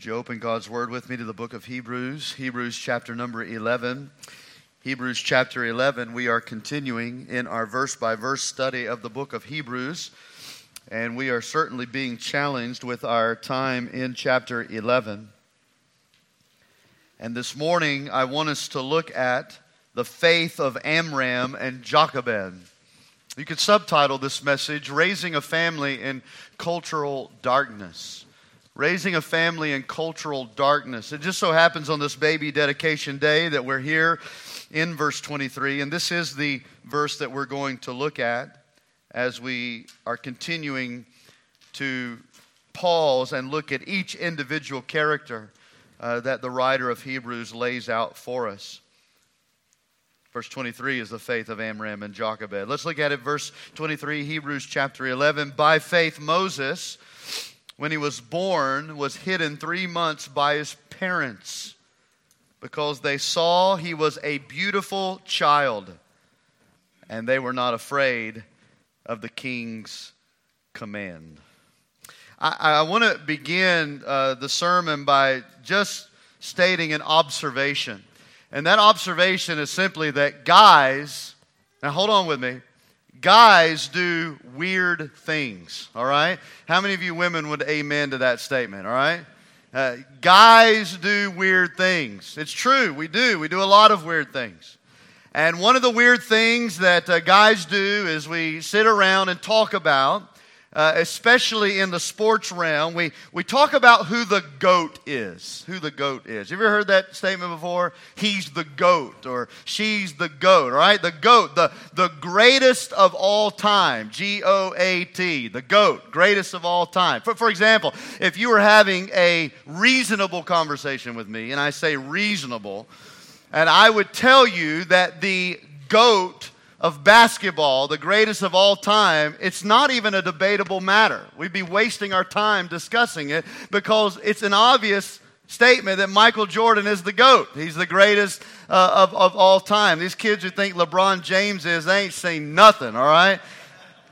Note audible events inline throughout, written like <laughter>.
Would you open God's Word with me to the book of Hebrews, Hebrews chapter number 11. Hebrews chapter 11, we are continuing in our verse by verse study of the book of Hebrews, and we are certainly being challenged with our time in chapter 11. And this morning, I want us to look at the faith of Amram and Jochebed. You could subtitle this message, Raising a Family in Cultural Darkness raising a family in cultural darkness. It just so happens on this baby dedication day that we're here in verse 23, and this is the verse that we're going to look at as we are continuing to pause and look at each individual character uh, that the writer of Hebrews lays out for us. Verse 23 is the faith of Amram and Jochebed. Let's look at it. Verse 23, Hebrews chapter 11. By faith, Moses when he was born, was hidden three months by his parents because they saw he was a beautiful child and they were not afraid of the king's command. I, I want to begin uh, the sermon by just stating an observation. And that observation is simply that guys, now hold on with me, Guys do weird things, all right? How many of you women would amen to that statement, all right? Uh, guys do weird things. It's true, we do. We do a lot of weird things. And one of the weird things that uh, guys do is we sit around and talk about uh, especially in the sports realm, we, we talk about who the GOAT is. Who the GOAT is. You ever heard that statement before? He's the GOAT or she's the GOAT, right? The GOAT, the, the greatest of all time. G O A T, the GOAT, greatest of all time. For, for example, if you were having a reasonable conversation with me, and I say reasonable, and I would tell you that the GOAT of basketball, the greatest of all time, it's not even a debatable matter. We'd be wasting our time discussing it because it's an obvious statement that Michael Jordan is the GOAT. He's the greatest uh, of, of all time. These kids who think LeBron James is, they ain't seen nothing, all right?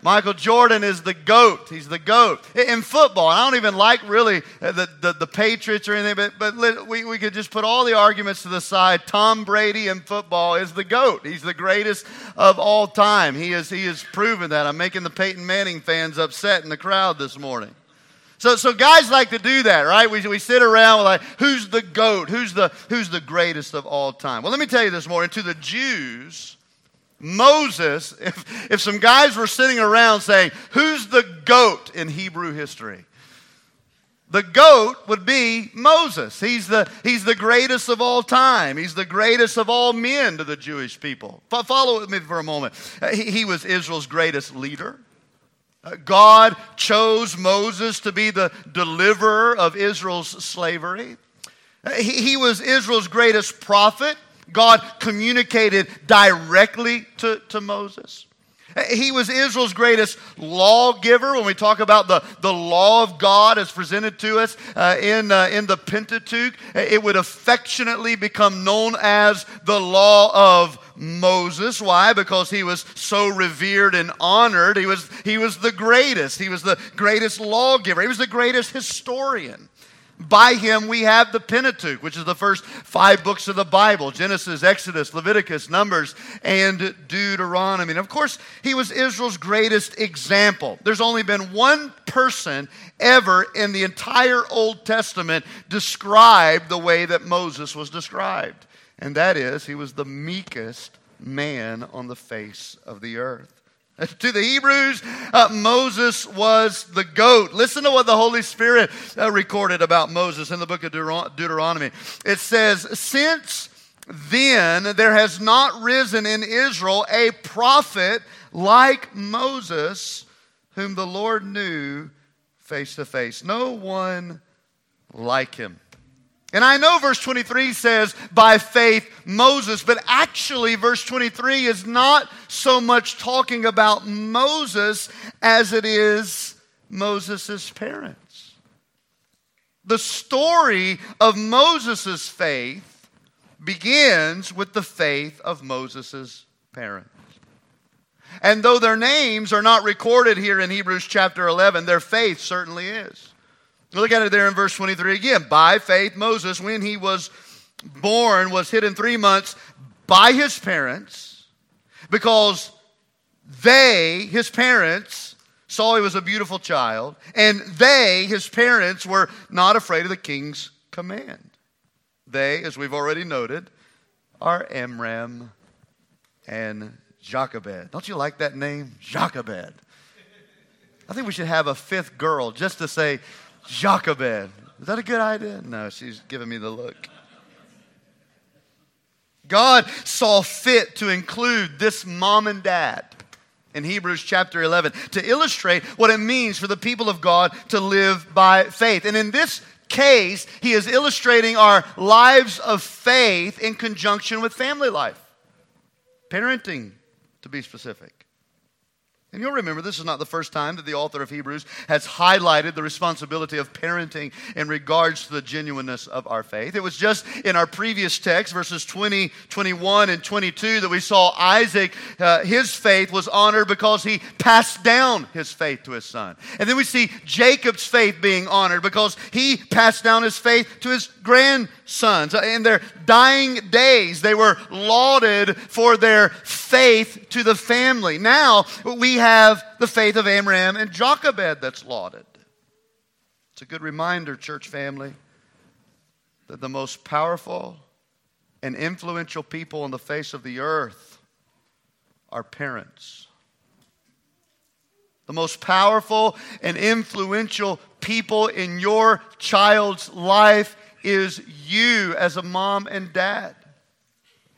Michael Jordan is the GOAT. He's the GOAT. In football, I don't even like really uh, the, the, the Patriots or anything, but, but we, we could just put all the arguments to the side. Tom Brady in football is the GOAT. He's the greatest of all time. He, is, he has proven that. I'm making the Peyton Manning fans upset in the crowd this morning. So, so guys like to do that, right? We, we sit around like, who's the GOAT? Who's the, who's the greatest of all time? Well, let me tell you this morning. To the Jews, Moses, if, if some guys were sitting around saying, Who's the goat in Hebrew history? The goat would be Moses. He's the, he's the greatest of all time. He's the greatest of all men to the Jewish people. Follow with me for a moment. Uh, he, he was Israel's greatest leader. Uh, God chose Moses to be the deliverer of Israel's slavery. Uh, he, he was Israel's greatest prophet. God communicated directly to, to Moses. He was Israel's greatest lawgiver. When we talk about the, the law of God as presented to us uh, in, uh, in the Pentateuch, it would affectionately become known as the law of Moses. Why? Because he was so revered and honored. He was, he was the greatest. He was the greatest lawgiver. He was the greatest historian. By him, we have the Pentateuch, which is the first five books of the Bible Genesis, Exodus, Leviticus, Numbers, and Deuteronomy. And of course, he was Israel's greatest example. There's only been one person ever in the entire Old Testament described the way that Moses was described, and that is, he was the meekest man on the face of the earth. <laughs> To the Hebrews, uh, Moses was the goat. Listen to what the Holy Spirit uh, recorded about Moses in the book of Deuteronomy. It says, Since then there has not risen in Israel a prophet like Moses, whom the Lord knew face to face. No one like him. And I know verse 23 says, by faith, Moses, but actually, verse 23 is not so much talking about Moses as it is Moses' parents. The story of Moses' faith begins with the faith of Moses' parents. And though their names are not recorded here in Hebrews chapter 11, their faith certainly is. Look at it there in verse 23 again. By faith, Moses, when he was born, was hidden three months by his parents because they, his parents, saw he was a beautiful child, and they, his parents, were not afraid of the king's command. They, as we've already noted, are Amram and Jochebed. Don't you like that name? Jochebed. I think we should have a fifth girl just to say Jochebed. Is that a good idea? No, she's giving me the look. God saw fit to include this mom and dad in Hebrews chapter 11 to illustrate what it means for the people of God to live by faith. And in this case, he is illustrating our lives of faith in conjunction with family life, parenting, to be specific. And you'll remember this is not the first time that the author of Hebrews has highlighted the responsibility of parenting in regards to the genuineness of our faith. It was just in our previous text, verses 20, 21, and 22, that we saw Isaac, uh, his faith was honored because he passed down his faith to his son. And then we see Jacob's faith being honored because he passed down his faith to his grandsons. Uh, in their dying days, they were lauded for their faith to the family. Now, we have the faith of Amram and Jochebed that's lauded. It's a good reminder, church family, that the most powerful and influential people on the face of the earth are parents. The most powerful and influential people in your child's life is you as a mom and dad.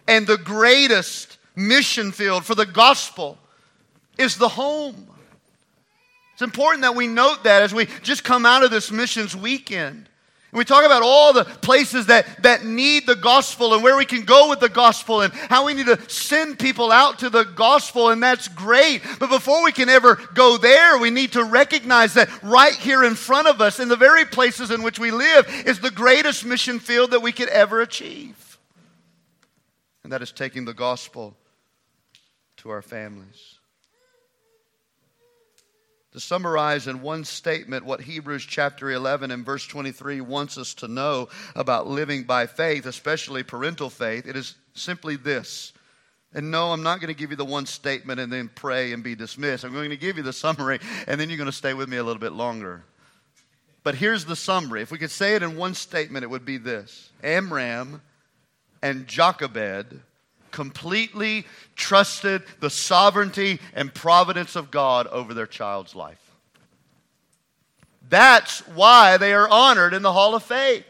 And the greatest mission field for the gospel is the home. It's important that we note that as we just come out of this missions weekend. And we talk about all the places that, that need the gospel and where we can go with the gospel and how we need to send people out to the gospel, and that's great. But before we can ever go there, we need to recognize that right here in front of us, in the very places in which we live, is the greatest mission field that we could ever achieve. And that is taking the gospel to our families to summarize in one statement what Hebrews chapter 11 and verse 23 wants us to know about living by faith, especially parental faith, it is simply this. And no, I'm not going to give you the one statement and then pray and be dismissed. I'm going to give you the summary, and then you're going to stay with me a little bit longer. But here's the summary. If we could say it in one statement, it would be this Amram and Jochebed completely trusted the sovereignty and providence of God over their child's life. That's why they are honored in the Hall of Faith.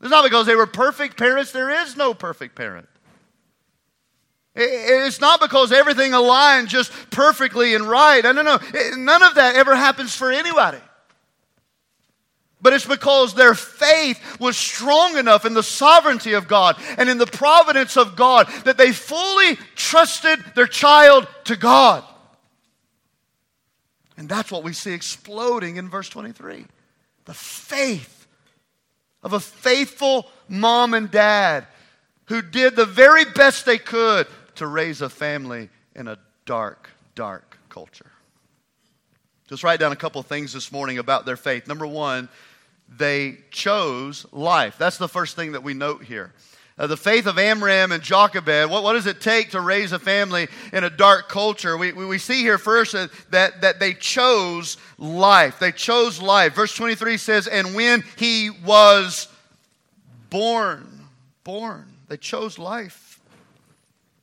It's not because they were perfect parents, there is no perfect parent. It's not because everything aligned just perfectly and right. No, no, no. None of that ever happens for anybody but it's because their faith was strong enough in the sovereignty of God and in the providence of God that they fully trusted their child to God. And that's what we see exploding in verse 23 the faith of a faithful mom and dad who did the very best they could to raise a family in a dark, dark culture. Just write down a couple things this morning about their faith. Number one, they chose life. That's the first thing that we note here. Uh, the faith of Amram and Jochebed, what, what does it take to raise a family in a dark culture? We, we, we see here first that, that, that they chose life. They chose life. Verse 23 says, And when he was born, born, they chose life.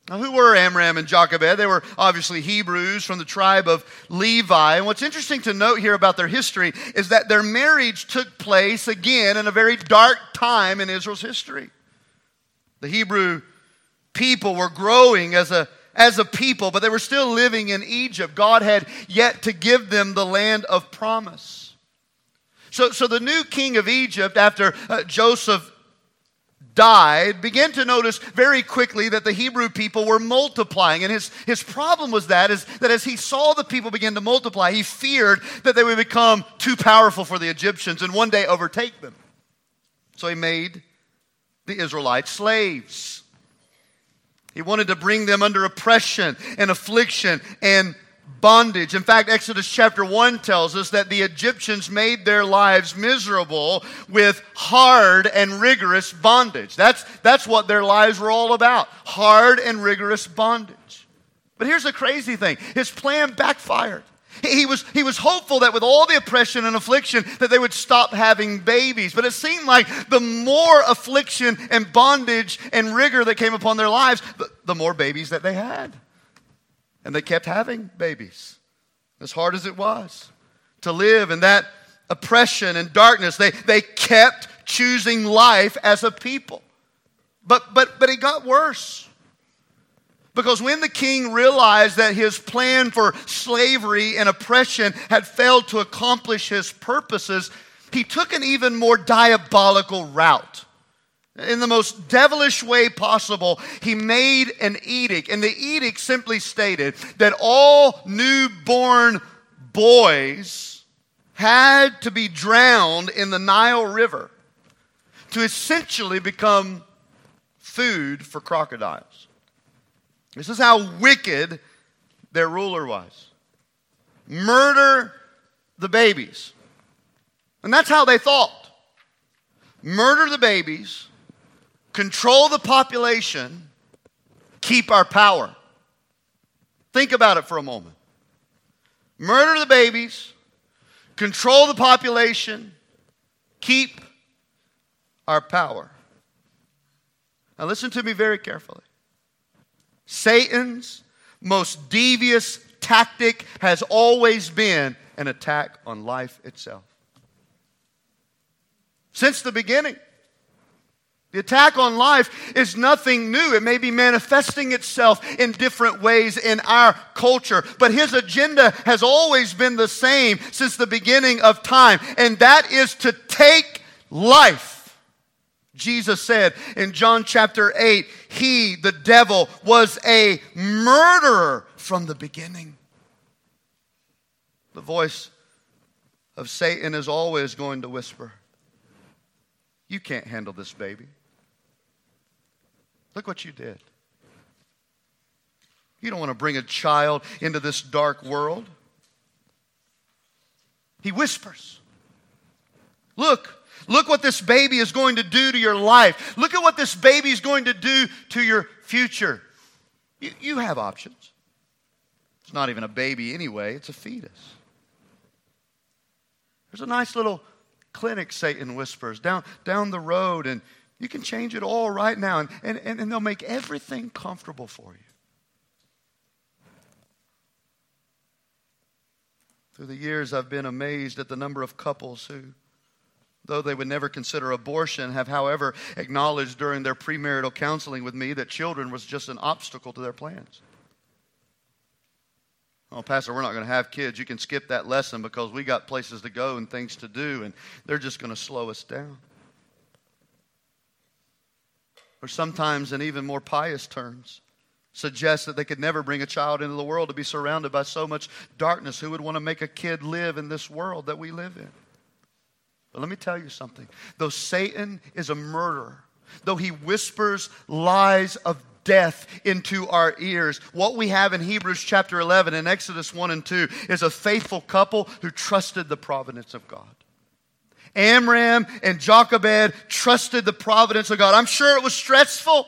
Now, who were Amram and Jochebed? They were obviously Hebrews from the tribe of Levi. And what's interesting to note here about their history is that their marriage took place again in a very dark time in Israel's history. The Hebrew people were growing as a, as a people, but they were still living in Egypt. God had yet to give them the land of promise. So, so the new king of Egypt, after uh, Joseph died, began to notice very quickly that the Hebrew people were multiplying. And his, his problem was that, is that as he saw the people begin to multiply, he feared that they would become too powerful for the Egyptians and one day overtake them. So he made the Israelites slaves. He wanted to bring them under oppression and affliction and bondage. In fact, Exodus chapter 1 tells us that the Egyptians made their lives miserable with hard and rigorous bondage. That's, that's what their lives were all about hard and rigorous bondage. But here's the crazy thing his plan backfired. He was, he was hopeful that with all the oppression and affliction that they would stop having babies. But it seemed like the more affliction and bondage and rigor that came upon their lives, the, the more babies that they had. And they kept having babies, as hard as it was to live in that oppression and darkness. They, they kept choosing life as a people. But, but, but it got worse. Because when the king realized that his plan for slavery and oppression had failed to accomplish his purposes, he took an even more diabolical route. In the most devilish way possible, he made an edict. And the edict simply stated that all newborn boys had to be drowned in the Nile River to essentially become food for crocodiles. This is how wicked their ruler was. Murder the babies. And that's how they thought. Murder the babies control the population, keep our power. Think about it for a moment. Murder the babies, control the population, keep our power. Now, listen to me very carefully. Satan's most devious tactic has always been an attack on life itself. Since the beginning. The attack on life is nothing new. It may be manifesting itself in different ways in our culture, but his agenda has always been the same since the beginning of time, and that is to take life. Jesus said in John chapter 8, he, the devil, was a murderer from the beginning. The voice of Satan is always going to whisper, You can't handle this baby. Look what you did. You don't want to bring a child into this dark world. He whispers, Look, look what this baby is going to do to your life. Look at what this baby is going to do to your future. You, you have options. It's not even a baby anyway, it's a fetus. There's a nice little clinic, Satan whispers, down, down the road, and you can change it all right now, and, and, and they'll make everything comfortable for you. Through the years, I've been amazed at the number of couples who, though they would never consider abortion, have, however, acknowledged during their premarital counseling with me that children was just an obstacle to their plans. Oh, Pastor, we're not going to have kids. You can skip that lesson because we got places to go and things to do, and they're just going to slow us down or sometimes in even more pious terms, suggest that they could never bring a child into the world to be surrounded by so much darkness. Who would want to make a kid live in this world that we live in? But let me tell you something. Though Satan is a murderer, though he whispers lies of death into our ears. What we have in Hebrews chapter 11 and Exodus 1 and 2 is a faithful couple who trusted the providence of God. Amram and Jochebed trusted the providence of God. I'm sure it was stressful,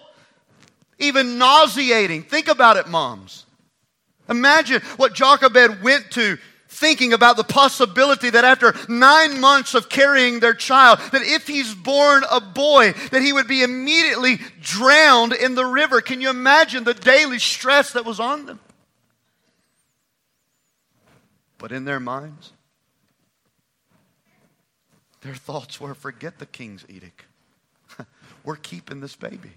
even nauseating. Think about it, moms. Imagine what Jochebed went to thinking about the possibility that after nine months of carrying their child, that if he's born a boy, that he would be immediately drowned in the river. Can you imagine the daily stress that was on them? But in their minds, their thoughts were forget the king's edict. <laughs> we're keeping this baby.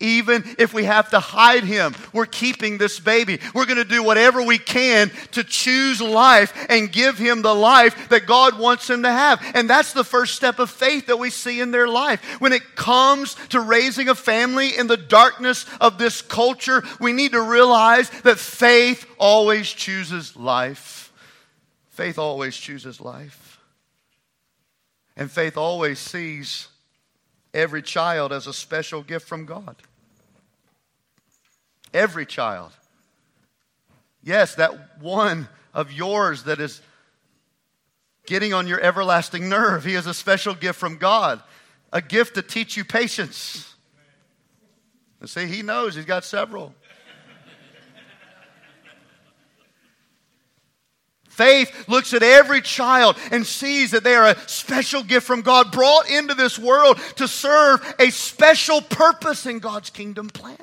Even if we have to hide him, we're keeping this baby. We're going to do whatever we can to choose life and give him the life that God wants him to have. And that's the first step of faith that we see in their life. When it comes to raising a family in the darkness of this culture, we need to realize that faith always chooses life. Faith always chooses life. And faith always sees every child as a special gift from God. Every child. Yes, that one of yours that is getting on your everlasting nerve. He is a special gift from God, a gift to teach you patience. And see, he knows he's got several. Faith looks at every child and sees that they are a special gift from God, brought into this world to serve a special purpose in God's kingdom plan.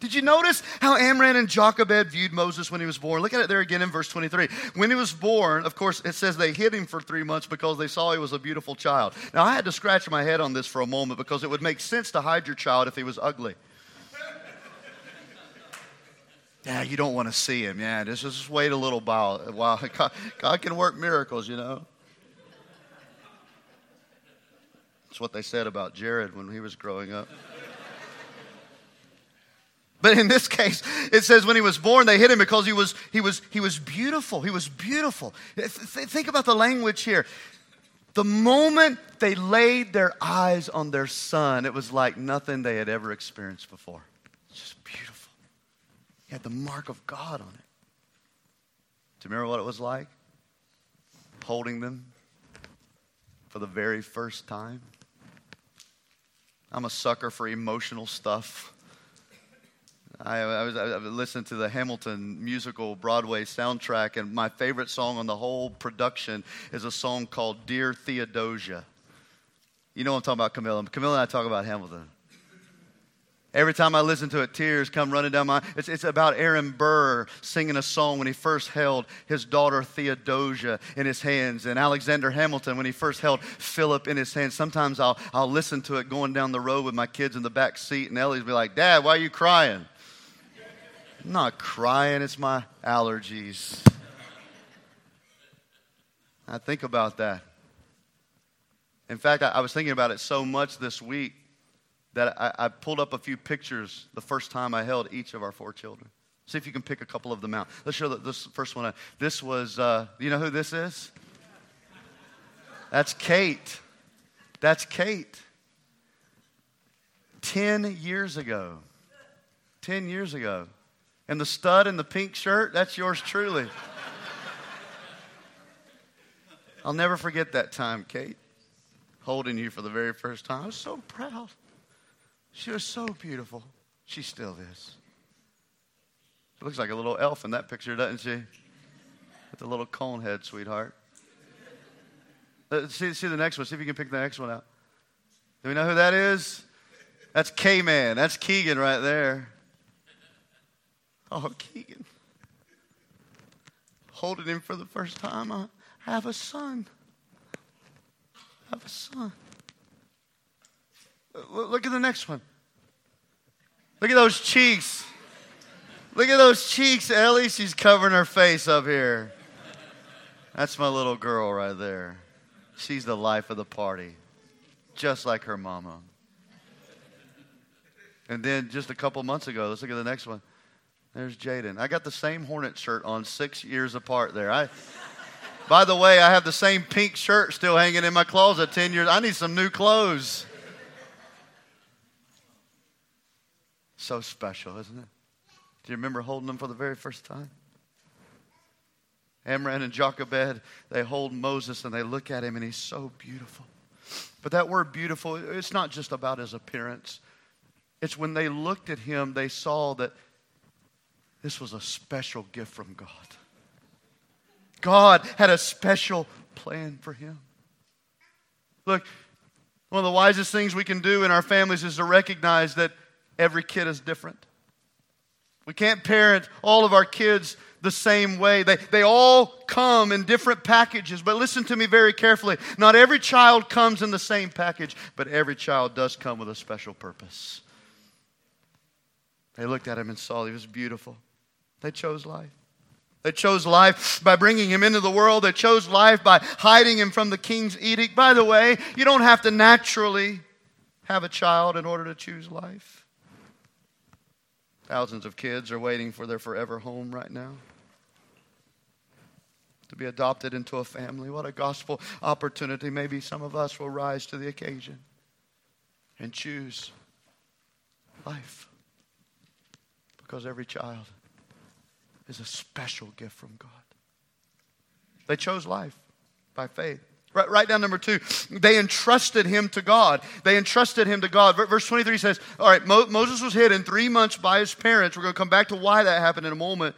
Did you notice how Amram and Jochebed viewed Moses when he was born? Look at it there again in verse 23. When he was born, of course, it says they hid him for three months because they saw he was a beautiful child. Now, I had to scratch my head on this for a moment because it would make sense to hide your child if he was ugly. Yeah, you don't want to see him. Yeah, just, just wait a little while. while. <laughs> God, God can work miracles, you know. That's what they said about Jared when he was growing up. But in this case, it says when he was born, they hit him because he was, he was, he was beautiful. He was beautiful. Think about the language here. The moment they laid their eyes on their son, it was like nothing they had ever experienced before. He had the mark of God on it. Do you remember what it was like? Holding them for the very first time. I'm a sucker for emotional stuff. I, I, was, I listened to the Hamilton musical Broadway soundtrack, and my favorite song on the whole production is a song called Dear Theodosia. You know what I'm talking about, Camilla. Camilla and I talk about Hamilton. Every time I listen to it, tears come running down my. It's, it's about Aaron Burr singing a song when he first held his daughter Theodosia in his hands, and Alexander Hamilton when he first held Philip in his hands. Sometimes I'll I'll listen to it going down the road with my kids in the back seat, and Ellie's be like, "Dad, why are you crying?" I'm not crying, it's my allergies. I think about that. In fact, I, I, was thinking about it so much this week that I, I, pulled up a few pictures the first time I held each of our four children. See if you can pick a couple of them out. Let's show the, this first one. This was, uh, you know who this is? That's Kate. That's Kate. Ten years ago. Ten years ago. And the stud in the pink shirt, that's yours truly. I'll never forget that time, Kate, holding you for the very first time. I was so proud. She was so beautiful. She still is. She looks like a little elf in that picture, doesn't she? With the little cone head, sweetheart. Uh, see, see the next one. See if you can pick the next one out. Do we know who that is? That's K Man. That's Keegan right there. Oh, Keegan. Holding him for the first time. I have a son. I have a son. Look at the next one. Look at those cheeks. Look at those cheeks, Ellie. She's covering her face up here. That's my little girl right there. She's the life of the party, just like her mama. And then just a couple months ago, let's look at the next one. There's Jaden. I got the same Hornet shirt on six years apart there. I, by the way, I have the same pink shirt still hanging in my closet 10 years. I need some new clothes. So special, isn't it? Do you remember holding them for the very first time? Amram and Jochebed, they hold Moses and they look at him and he's so beautiful. But that word beautiful, it's not just about his appearance. It's when they looked at him, they saw that this was a special gift from God. God had a special plan for him. Look, one of the wisest things we can do in our families is to recognize that every kid is different. We can't parent all of our kids the same way. They, they all come in different packages. But listen to me very carefully. Not every child comes in the same package, but every child does come with a special purpose. They looked at him and saw he was beautiful. They chose life. They chose life by bringing him into the world. They chose life by hiding him from the king's edict. By the way, you don't have to naturally have a child in order to choose life. Thousands of kids are waiting for their forever home right now. To be adopted into a family. What a gospel opportunity. Maybe some of us will rise to the occasion and choose life. Because every child is a special gift from God. They chose life by faith. Right, write down number two. They entrusted him to God. They entrusted him to God. Verse 23 says, All right, Mo- Moses was hidden three months by his parents. We're going to come back to why that happened in a moment.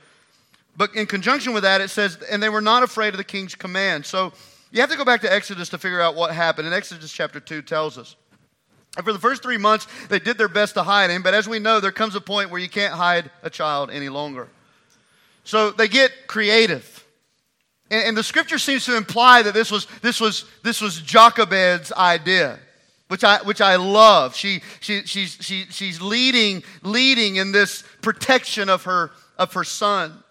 But in conjunction with that, it says, And they were not afraid of the king's command. So you have to go back to Exodus to figure out what happened. And Exodus chapter 2 tells us. And for the first three months, they did their best to hide him. But as we know, there comes a point where you can't hide a child any longer. So they get creative. And, and the scripture seems to imply that this was, this was, this was Jochebed's idea which I, which I love. She, she, she's, she, she's leading, leading in this protection of her, of her son.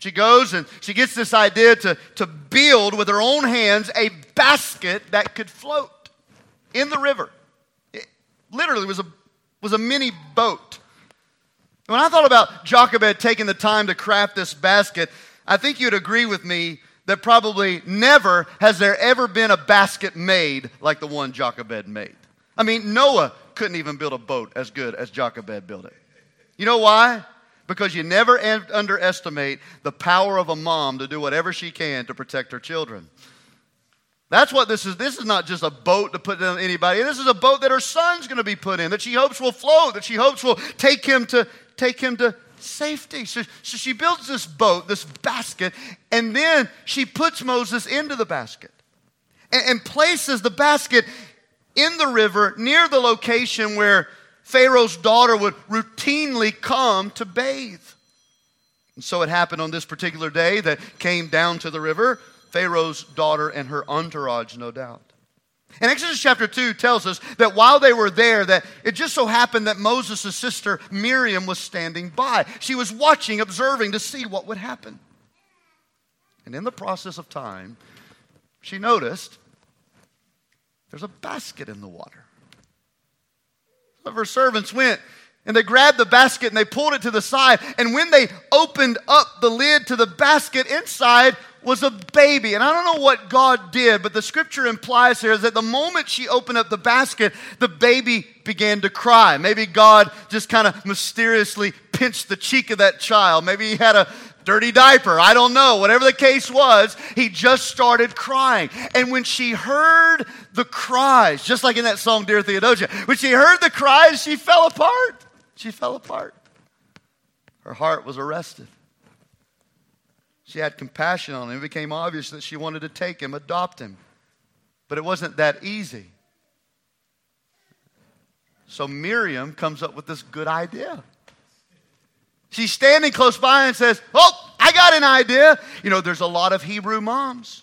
She goes and she gets this idea to, to build with her own hands a basket that could float in the river. It literally was a, was a mini boat. When I thought about Jochebed taking the time to craft this basket, I think you'd agree with me that probably never has there ever been a basket made like the one Jochebed made. I mean, Noah couldn't even build a boat as good as Jochebed built it. You know why? Because you never underestimate the power of a mom to do whatever she can to protect her children. That's what this is. This is not just a boat to put in anybody. This is a boat that her son's going to be put in, that she hopes will float, that she hopes will take him to take him to safety. So, so she builds this boat, this basket, and then she puts Moses into the basket and, and places the basket in the river near the location where Pharaoh's daughter would routinely come to bathe. And so it happened on this particular day that came down to the river, Pharaoh's daughter and her entourage, no doubt. And Exodus chapter 2 tells us that while they were there, that it just so happened that Moses' sister Miriam was standing by. She was watching, observing to see what would happen. And in the process of time, she noticed there's a basket in the water. Some of her servants went and they grabbed the basket and they pulled it to the side. And when they opened up the lid to the basket, inside was a baby. And I don't know what God did, but the scripture implies here is that the moment she opened up the basket, the baby began to cry. Maybe God just kind of mysteriously pinched the cheek of that child. Maybe he had a dirty diaper. I don't know. Whatever the case was, he just started crying. And when she heard the cries, just like in that song, Dear Theodosia, when she heard the cries, she fell apart. She fell apart. Her heart was arrested. She had compassion on him. It became obvious that she wanted to take him, adopt him. But it wasn't that easy. So Miriam comes up with this good idea. She's standing close by and says, Oh, I got an idea. You know, there's a lot of Hebrew moms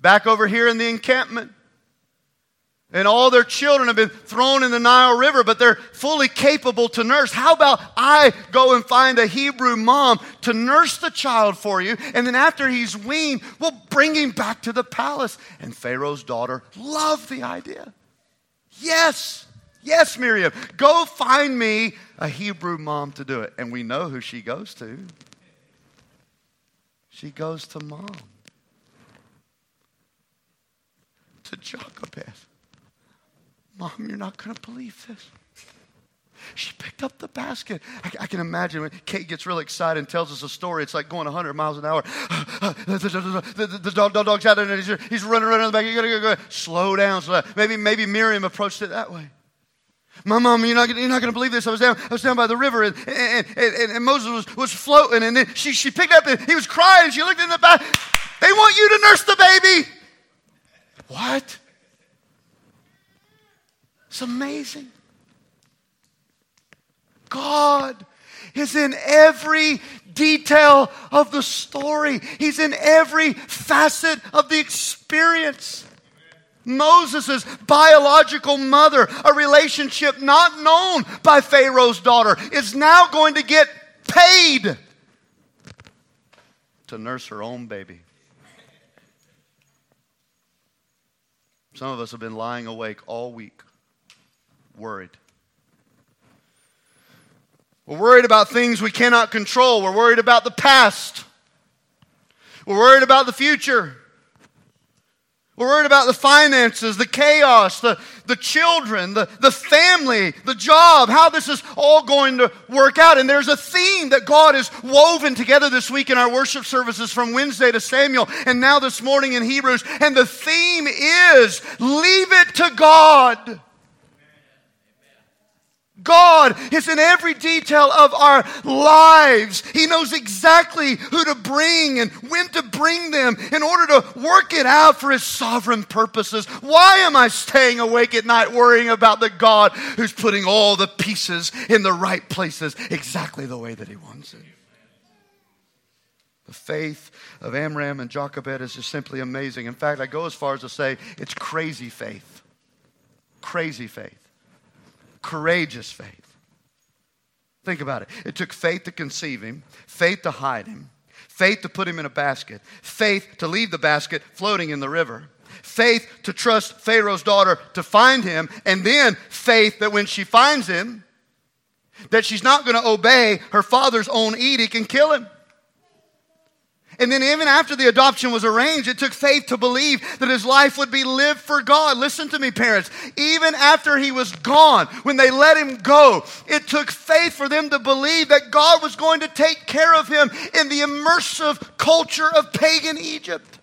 back over here in the encampment and all their children have been thrown in the Nile River, but they're fully capable to nurse. How about I go and find a Hebrew mom to nurse the child for you, and then after he's weaned, we'll bring him back to the palace? And Pharaoh's daughter loved the idea. Yes, yes, Miriam, go find me a Hebrew mom to do it. And we know who she goes to. She goes to mom, to Jochebed. Mom, you're not going to believe this. She picked up the basket. I, I, can imagine when Kate gets really excited and tells us a story. It's like going 100 miles an hour. the, the, dog, dog's out there and he's, he's running around in the back. You gotta go, go. Slow down, slow down. Maybe, maybe Miriam approached it that way. My mom, you're not, you're not going to believe this. I was down, I was down by the river and, and, and, and Moses was, was floating and then she, she picked up and he was crying. She looked in the back. They want you to nurse the baby. What? It's amazing. God is in every detail of the story, He's in every facet of the experience. Moses' biological mother, a relationship not known by Pharaoh's daughter, is now going to get paid to nurse her own baby. Some of us have been lying awake all week worried. We're worried about things we cannot control. We're worried about the past. We're worried about the future. We're worried about the finances, the chaos, the, the children, the, the family, the job, how this is all going to work out. And there's a theme that God has woven together this week in our worship services from Wednesday to Samuel and now this morning in Hebrews. And the theme is leave it to God. God is in every detail of our lives. He knows exactly who to bring and when to bring them in order to work it out for His sovereign purposes. Why am I staying awake at night worrying about the God who's putting all the pieces in the right places exactly the way that He wants it? The faith of Amram and Jochebed is just simply amazing. In fact, I go as far as to say it's crazy faith. Crazy faith courageous faith. Think about it. It took faith to conceive him, faith to hide him, faith to put him in a basket, faith to leave the basket floating in the river, faith to trust Pharaoh's daughter to find him, and then faith that when she finds him, that she's not going to obey her father's own edict and kill him. And then, even after the adoption was arranged, it took faith to believe that his life would be lived for God. Listen to me, parents. Even after he was gone, when they let him go, it took faith for them to believe that God was going to take care of him in the immersive culture of pagan Egypt.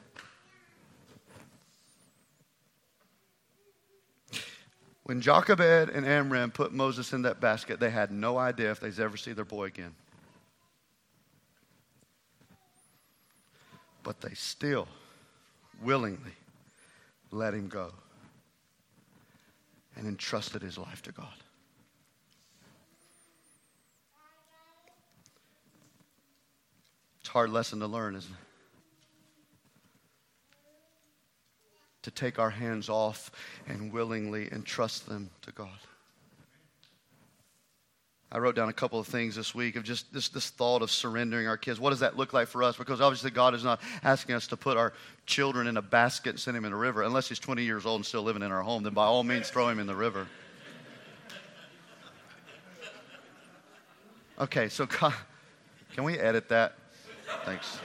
When Jochebed and Amram put Moses in that basket, they had no idea if they'd ever see their boy again. But they still willingly let him go and entrusted his life to God. It's a hard lesson to learn, isn't it? To take our hands off and willingly entrust them to God. I wrote down a couple of things this week of just this, this thought of surrendering our kids. What does that look like for us? Because obviously, God is not asking us to put our children in a basket and send him in a river. Unless he's 20 years old and still living in our home, then by all means, throw him in the river. Okay, so <laughs> God, can we edit that? Thanks.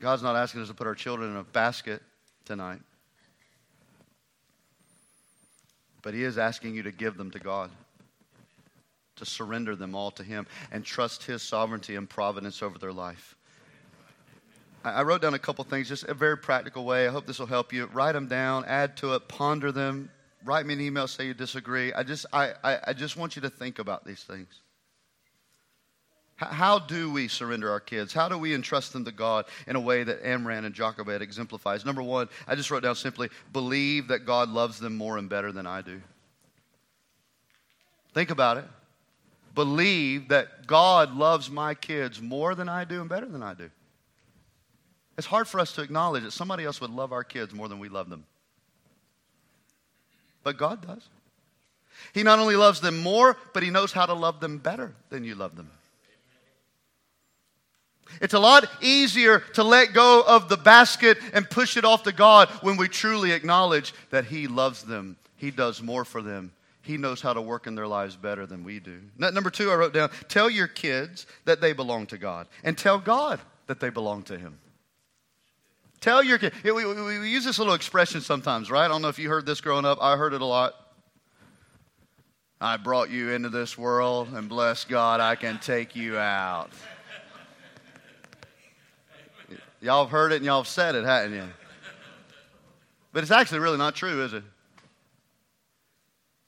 God's not asking us to put our children in a basket tonight. But He is asking you to give them to God, to surrender them all to Him, and trust His sovereignty and providence over their life. I wrote down a couple things, just a very practical way. I hope this will help you. Write them down, add to it, ponder them. Write me an email, say you disagree. I just, I, I, I just want you to think about these things. How do we surrender our kids? How do we entrust them to God in a way that Amram and Jochebed exemplifies? Number one, I just wrote down simply believe that God loves them more and better than I do. Think about it. Believe that God loves my kids more than I do and better than I do. It's hard for us to acknowledge that somebody else would love our kids more than we love them. But God does. He not only loves them more, but He knows how to love them better than you love them. It's a lot easier to let go of the basket and push it off to God when we truly acknowledge that He loves them. He does more for them. He knows how to work in their lives better than we do. Number two, I wrote down tell your kids that they belong to God and tell God that they belong to Him. Tell your kids. We, we, we use this little expression sometimes, right? I don't know if you heard this growing up. I heard it a lot. I brought you into this world, and bless God, I can take you out. Y'all have heard it and y'all have said it, haven't you? But it's actually really not true, is it?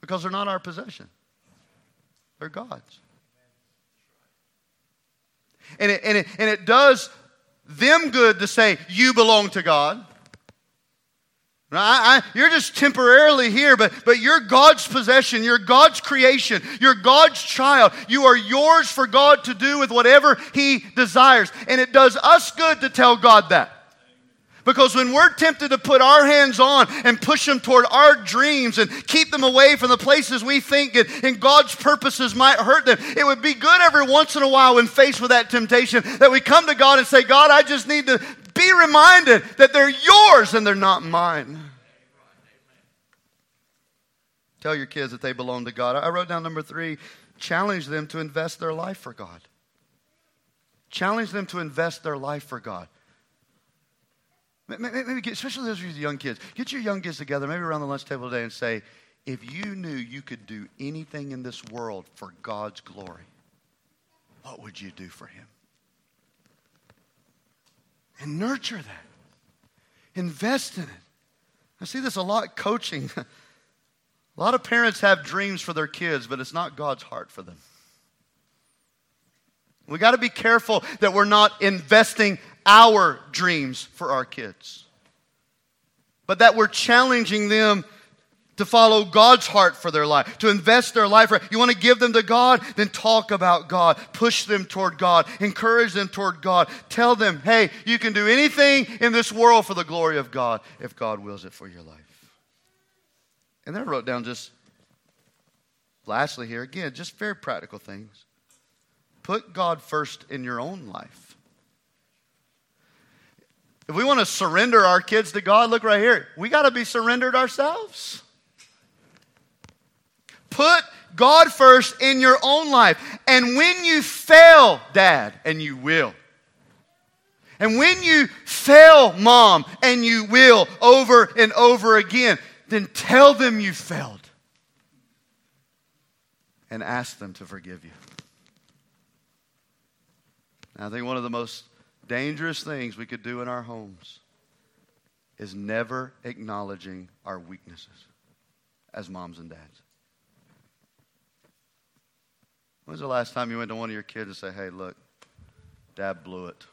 Because they're not our possession, they're God's. And it, and, it, and it does them good to say, You belong to God. I, I, you're just temporarily here, but, but you're God's possession. You're God's creation. You're God's child. You are yours for God to do with whatever He desires. And it does us good to tell God that. Because when we're tempted to put our hands on and push them toward our dreams and keep them away from the places we think and, and, God's purposes might hurt them, it would be good every once in a while when faced with that temptation that we come to God and say, God, I just need to be reminded that they're yours and they're not mine. Tell your kids that they belong to God. I wrote down number three challenge them to invest their life for God. Challenge them to invest their life for God. Maybe get, especially those of you young kids, get your young kids together, maybe around the lunch table today, and say, if you knew you could do anything in this world for God's glory, what would you do for Him? And nurture that. Invest in it. I see this a lot coaching. <laughs> a lot of parents have dreams for their kids, but it's not God's heart for them. We got to be careful that we're not investing our dreams for our kids, but that we're challenging them to follow God's heart for their life, to invest their life. You want to give them to God? Then talk about God. Push them toward God. Encourage them toward God. Tell them, hey, you can do anything in this world for the glory of God if God wills it for your life. And then I wrote down just, lastly, here, again, just very practical things. Put God first in your own life. If we want to surrender our kids to God, look right here. We got to be surrendered ourselves. Put God first in your own life. And when you fail, dad, and you will, and when you fail, mom, and you will over and over again, then tell them you failed and ask them to forgive you. I think one of the most dangerous things we could do in our homes is never acknowledging our weaknesses as moms and dads. When's the last time you went to one of your kids and say, hey, look, dad blew it.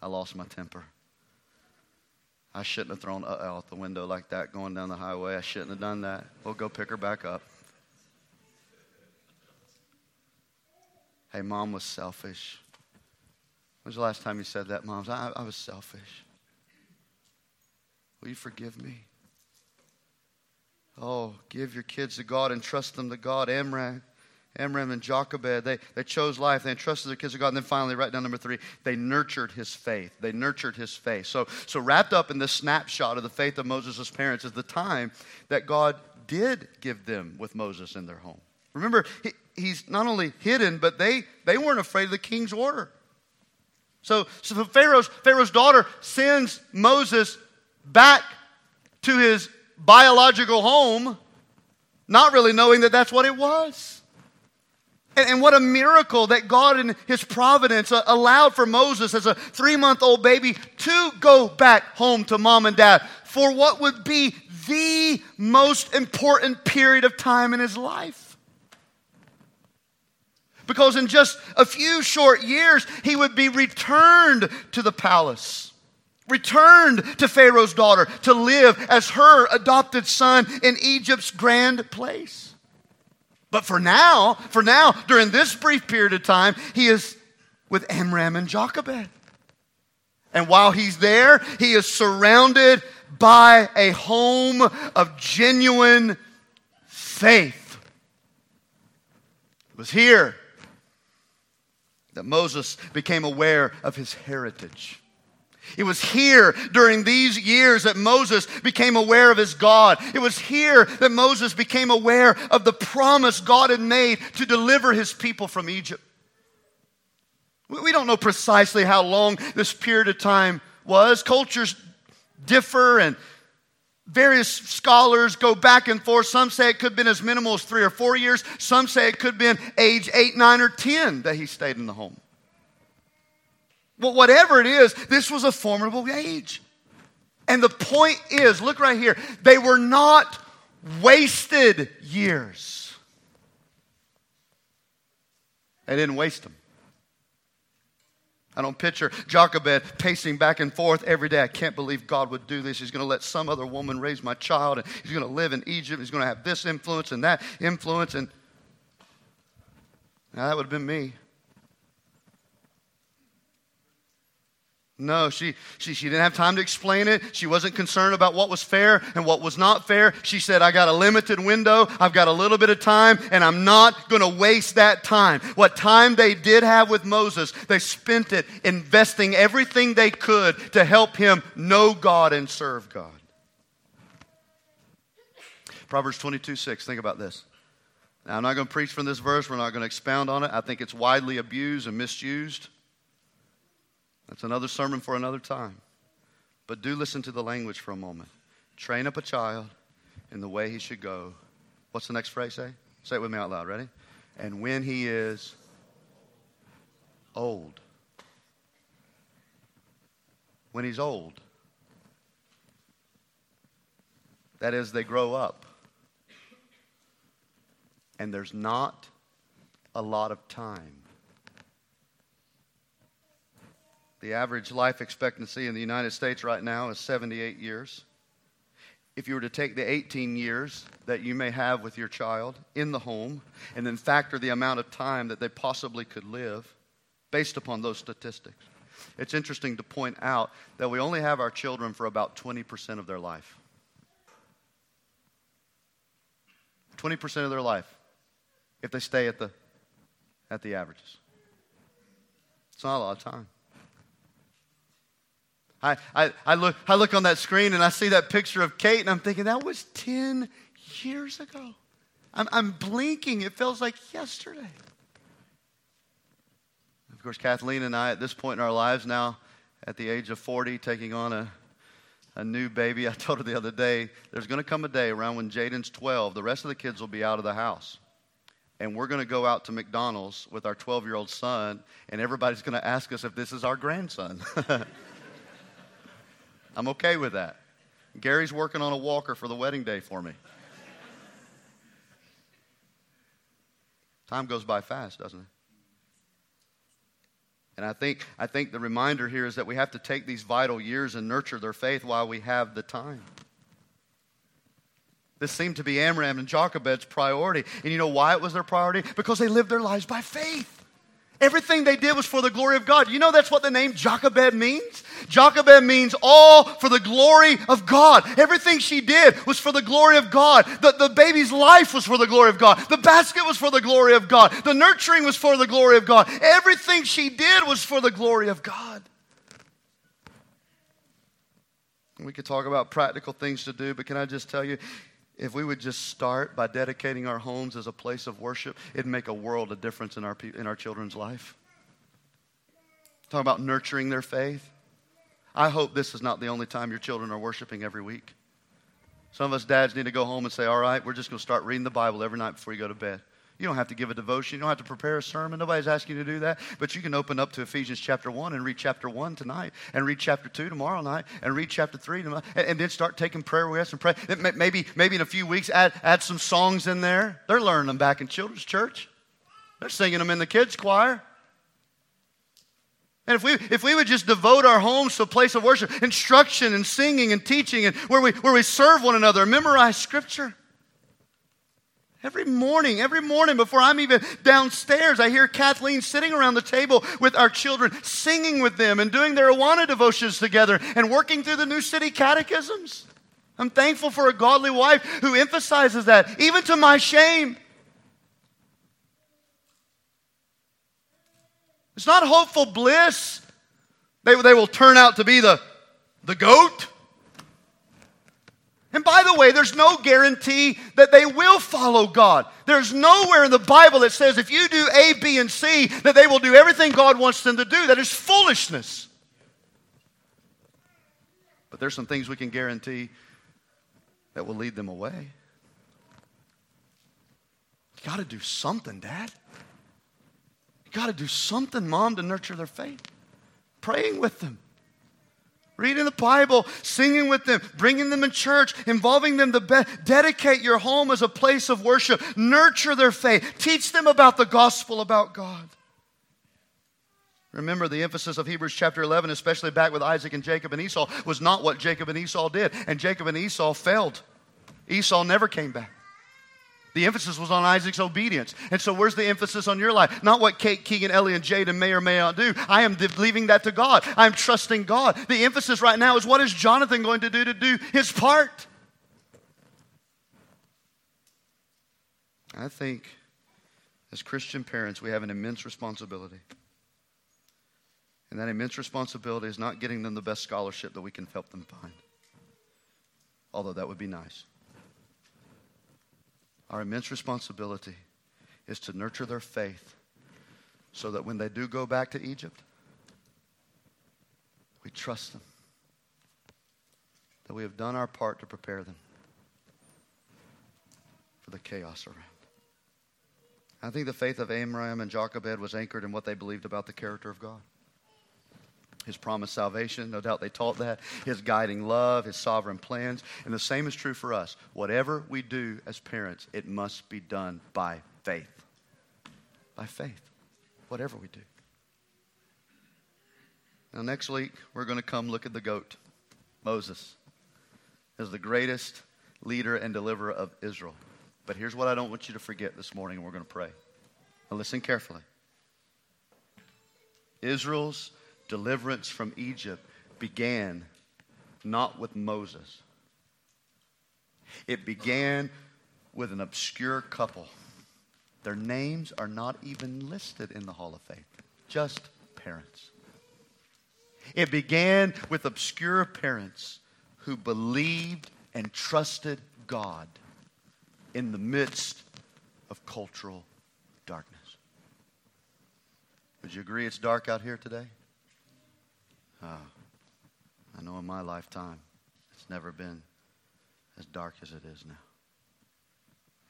I lost my temper. I shouldn't have thrown uh out the window like that going down the highway. I shouldn't have done that. We'll go pick her back up. Hey, mom was selfish. When's the last time you said that, moms? I, I was selfish. Will you forgive me? Oh, give your kids to God and trust them to God. Amram, Amram and Jochebed, they, they chose life. They entrusted their kids to God. And then finally, right down number three, they nurtured his faith. They nurtured his faith. So, so wrapped up in this snapshot of the faith of Moses' parents is the time that God did give them with Moses in their home. Remember, he, he's not only hidden, but they, they weren't afraid of the king's order. So, so Pharaoh's, Pharaoh's daughter sends Moses back to his biological home, not really knowing that that's what it was. And, and what a miracle that God in his providence uh, allowed for Moses as a three month old baby to go back home to mom and dad for what would be the most important period of time in his life. Because in just a few short years, he would be returned to the palace, returned to Pharaoh's daughter to live as her adopted son in Egypt's grand place. But for now, for now, during this brief period of time, he is with Amram and Jochebed. And while he's there, he is surrounded by a home of genuine faith. It was here that Moses became aware of his heritage. It was here during these years that Moses became aware of his God. It was here that Moses became aware of the promise God had made to deliver his people from Egypt. We don't know precisely how long this period of time was. Cultures differ and various scholars go back and forth. Some say it could have been as minimal as three or four years. Some say it could have been age eight, nine, or ten that he stayed in the home. Well, whatever it is, this was a formidable age. And the point is look right here, they were not wasted years. They didn't waste them. I don't picture Jochebed pacing back and forth every day. I can't believe God would do this. He's going to let some other woman raise my child, and he's going to live in Egypt. He's going to have this influence and that influence. And that would have been me. No, she, she, she didn't have time to explain it. She wasn't concerned about what was fair and what was not fair. She said, I got a limited window. I've got a little bit of time, and I'm not going to waste that time. What time they did have with Moses, they spent it investing everything they could to help him know God and serve God. Proverbs 22 6. Think about this. Now, I'm not going to preach from this verse. We're not going to expound on it. I think it's widely abused and misused. That's another sermon for another time. But do listen to the language for a moment. Train up a child in the way he should go. What's the next phrase say? Say it with me out loud. Ready? And when he is old. When he's old. That is, they grow up. And there's not a lot of time. The average life expectancy in the United States right now is 78 years. If you were to take the 18 years that you may have with your child in the home and then factor the amount of time that they possibly could live based upon those statistics, it's interesting to point out that we only have our children for about 20% of their life. 20% of their life if they stay at the, at the averages. It's not a lot of time. I, I, I, look, I look on that screen and I see that picture of Kate, and I'm thinking, that was 10 years ago. I'm, I'm blinking. It feels like yesterday. Of course, Kathleen and I, at this point in our lives now, at the age of 40, taking on a, a new baby. <laughs> I told her the other day, there's going to come a day around when Jaden's 12, the rest of the kids will be out of the house. And we're going to go out to McDonald's with our 12 year old son, and everybody's going to ask us if this is our grandson. <laughs> I'm okay with that. Gary's working on a walker for the wedding day for me. Time goes by fast, doesn't it? And I think, I think the reminder here is that we have to take these vital years and nurture their faith while we have the time. This seemed to be Amram and Jochebed's priority. And you know why it was their priority? Because they lived their lives by faith. Everything they did was for the glory of God. You know that's what the name Jochebed means? Jochebed means all for the glory of God. Everything she did was for the glory of God. The, the baby's life was for the glory of God. The basket was for the glory of God. The nurturing was for the glory of God. Everything she did was for the glory of God. We could talk about practical things to do, but can I just tell you, if we would just start by dedicating our homes as a place of worship, it'd make a world of difference in our, in our children's life. Talk about nurturing their faith. I hope this is not the only time your children are worshiping every week. Some of us dads need to go home and say, All right, we're just going to start reading the Bible every night before you go to bed. You don't have to give a devotion. You don't have to prepare a sermon. Nobody's asking you to do that. But you can open up to Ephesians chapter 1 and read chapter 1 tonight, and read chapter 2 tomorrow night, and read chapter 3 tomorrow, and, and then start taking prayer requests and pray. Maybe, maybe in a few weeks, add, add some songs in there. They're learning them back in children's church, they're singing them in the kids' choir. And if we, if we would just devote our homes to a place of worship, instruction and singing and teaching, and where we, where we serve one another, memorize scripture, Every morning, every morning before I'm even downstairs, I hear Kathleen sitting around the table with our children, singing with them and doing their Awana devotions together and working through the New City catechisms. I'm thankful for a godly wife who emphasizes that, even to my shame. It's not hopeful bliss. They, they will turn out to be the, the goat. And by the way, there's no guarantee that they will follow God. There's nowhere in the Bible that says if you do A, B, and C, that they will do everything God wants them to do. That is foolishness. But there's some things we can guarantee that will lead them away. You got to do something, Dad. You got to do something, Mom, to nurture their faith. Praying with them reading the Bible, singing with them, bringing them in church, involving them to be- dedicate your home as a place of worship, nurture their faith, teach them about the gospel about God. Remember, the emphasis of Hebrews chapter 11, especially back with Isaac and Jacob and Esau, was not what Jacob and Esau did. And Jacob and Esau failed. Esau never came back. The emphasis was on Isaac's obedience. And so, where's the emphasis on your life? Not what Kate, Keegan, Ellie, and Jaden may or may not do. I am leaving that to God. I'm trusting God. The emphasis right now is what is Jonathan going to do to do his part? I think as Christian parents, we have an immense responsibility. And that immense responsibility is not getting them the best scholarship that we can help them find, although that would be nice. Our immense responsibility is to nurture their faith so that when they do go back to Egypt, We trust them. That we have done our part to prepare them for the chaos around. I think the faith of Amram and Jochebed was anchored in what they believed about the character of God. His promised salvation, no doubt they taught that. His guiding love, his sovereign plans. And the same is true for us. Whatever we do as parents, it must be done by faith. By faith. Whatever we do. Now, next week, we're going to come look at the goat, Moses, as the greatest leader and deliverer of Israel. But here's what I don't want you to forget this morning, and we're going to pray. Now, listen carefully. Israel's deliverance from Egypt began not with Moses, it began with an obscure couple. Their names are not even listed in the Hall of Faith, just parents. It began with obscure parents who believed and trusted God in the midst of cultural darkness. Would you agree it's dark out here today? Ah, I know in my lifetime it's never been as dark as it is now.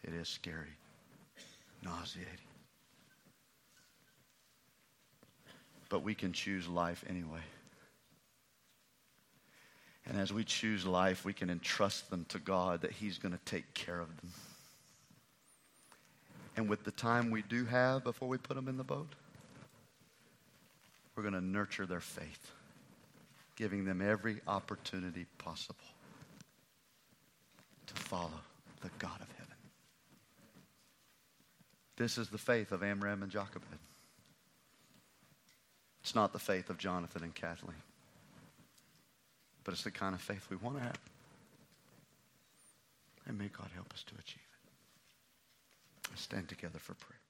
It is scary, nauseating. But we can choose life anyway. And as we choose life, we can entrust them to God that He's going to take care of them. And with the time we do have before we put them in the boat, we're going to nurture their faith, giving them every opportunity possible to follow the God of heaven. This is the faith of Amram and Jochebed. It's not the faith of Jonathan and Kathleen but it's the kind of faith we want to have. And may God help us to achieve it. Let's stand together for prayer.